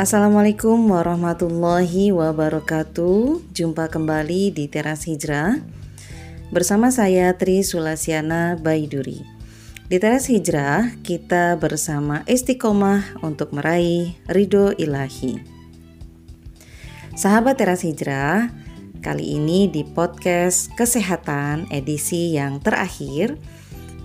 Assalamualaikum warahmatullahi wabarakatuh. Jumpa kembali di Teras Hijrah bersama saya Tri Sulasiana Baiduri. Di Teras Hijrah kita bersama istiqomah untuk meraih ridho ilahi. Sahabat Teras Hijrah, kali ini di podcast kesehatan edisi yang terakhir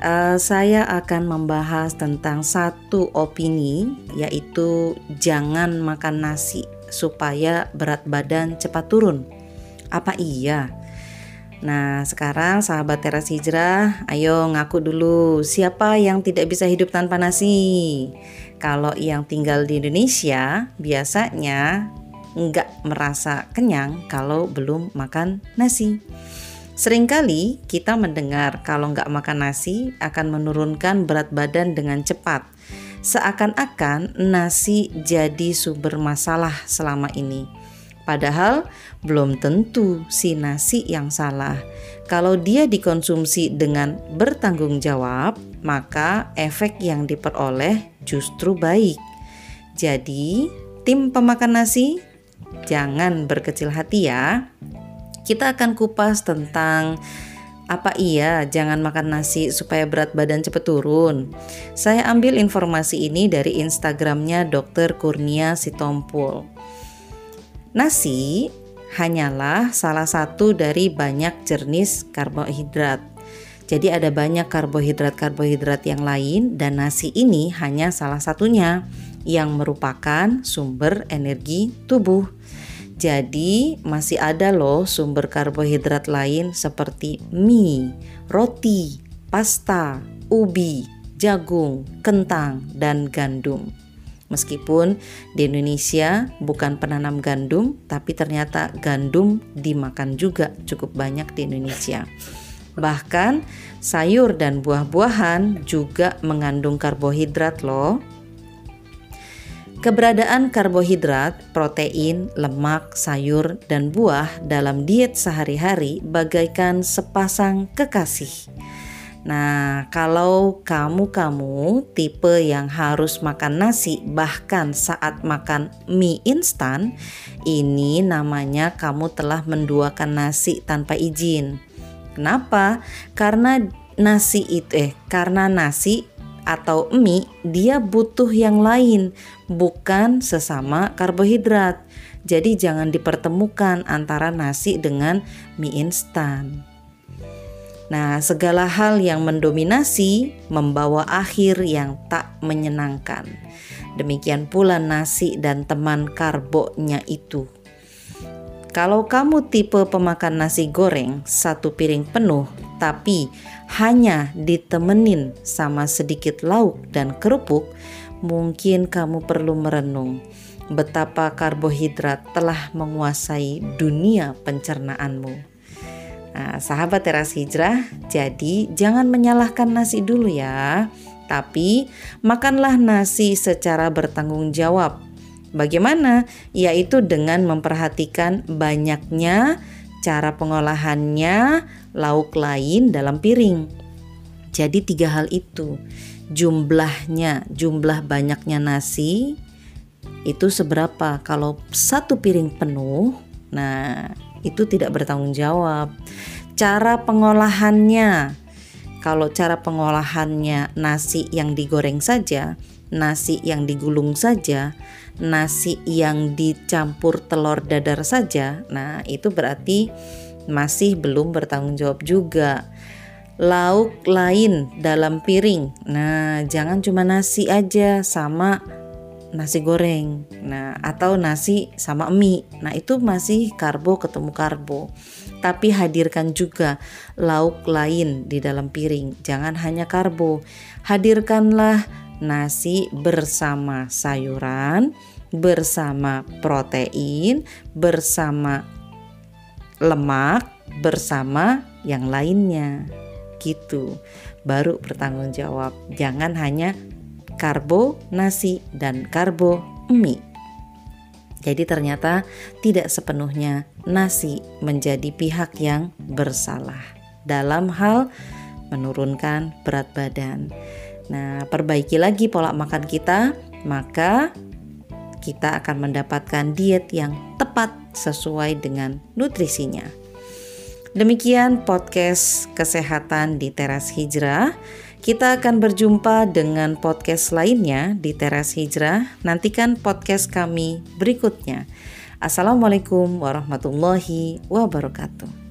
uh, saya akan membahas tentang satu opini, yaitu jangan makan nasi supaya berat badan cepat turun. Apa iya? Nah, sekarang sahabat teras hijrah, ayo ngaku dulu siapa yang tidak bisa hidup tanpa nasi. Kalau yang tinggal di Indonesia, biasanya nggak merasa kenyang kalau belum makan nasi. Seringkali kita mendengar kalau nggak makan nasi akan menurunkan berat badan dengan cepat. Seakan-akan nasi jadi sumber masalah selama ini. Padahal belum tentu si nasi yang salah. Kalau dia dikonsumsi dengan bertanggung jawab, maka efek yang diperoleh justru baik. Jadi, tim pemakan nasi jangan berkecil hati ya kita akan kupas tentang apa iya jangan makan nasi supaya berat badan cepat turun? Saya ambil informasi ini dari Instagramnya Dr. Kurnia Sitompul. Nasi hanyalah salah satu dari banyak jenis karbohidrat. Jadi ada banyak karbohidrat-karbohidrat yang lain dan nasi ini hanya salah satunya yang merupakan sumber energi tubuh. Jadi masih ada loh sumber karbohidrat lain seperti mie, roti, pasta, ubi, jagung, kentang, dan gandum. Meskipun di Indonesia bukan penanam gandum, tapi ternyata gandum dimakan juga cukup banyak di Indonesia. Bahkan sayur dan buah-buahan juga mengandung karbohidrat loh. Keberadaan karbohidrat, protein, lemak, sayur, dan buah dalam diet sehari-hari bagaikan sepasang kekasih. Nah, kalau kamu-kamu tipe yang harus makan nasi bahkan saat makan mie instan, ini namanya kamu telah menduakan nasi tanpa izin. Kenapa? Karena nasi itu eh karena nasi atau mie, dia butuh yang lain, bukan sesama karbohidrat. Jadi jangan dipertemukan antara nasi dengan mie instan. Nah, segala hal yang mendominasi membawa akhir yang tak menyenangkan. Demikian pula nasi dan teman karbonya itu. Kalau kamu tipe pemakan nasi goreng satu piring penuh, tapi hanya ditemenin sama sedikit lauk dan kerupuk, mungkin kamu perlu merenung betapa karbohidrat telah menguasai dunia pencernaanmu. Nah, sahabat teras hijrah, jadi jangan menyalahkan nasi dulu ya, tapi makanlah nasi secara bertanggung jawab Bagaimana? Yaitu dengan memperhatikan banyaknya cara pengolahannya lauk lain dalam piring. Jadi tiga hal itu. Jumlahnya, jumlah banyaknya nasi itu seberapa? Kalau satu piring penuh, nah itu tidak bertanggung jawab. Cara pengolahannya, kalau cara pengolahannya nasi yang digoreng saja, nasi yang digulung saja, nasi yang dicampur telur dadar saja, nah itu berarti masih belum bertanggung jawab juga. Lauk lain dalam piring, nah jangan cuma nasi aja sama nasi goreng, nah atau nasi sama mie, nah itu masih karbo ketemu karbo. Tapi hadirkan juga lauk lain di dalam piring, jangan hanya karbo. Hadirkanlah nasi bersama sayuran, bersama protein, bersama lemak, bersama yang lainnya. Gitu. Baru bertanggung jawab. Jangan hanya karbo nasi dan karbo mie. Jadi ternyata tidak sepenuhnya nasi menjadi pihak yang bersalah dalam hal menurunkan berat badan. Nah, perbaiki lagi pola makan kita, maka kita akan mendapatkan diet yang tepat sesuai dengan nutrisinya. Demikian podcast kesehatan di teras hijrah. Kita akan berjumpa dengan podcast lainnya di teras hijrah. Nantikan podcast kami berikutnya. Assalamualaikum warahmatullahi wabarakatuh.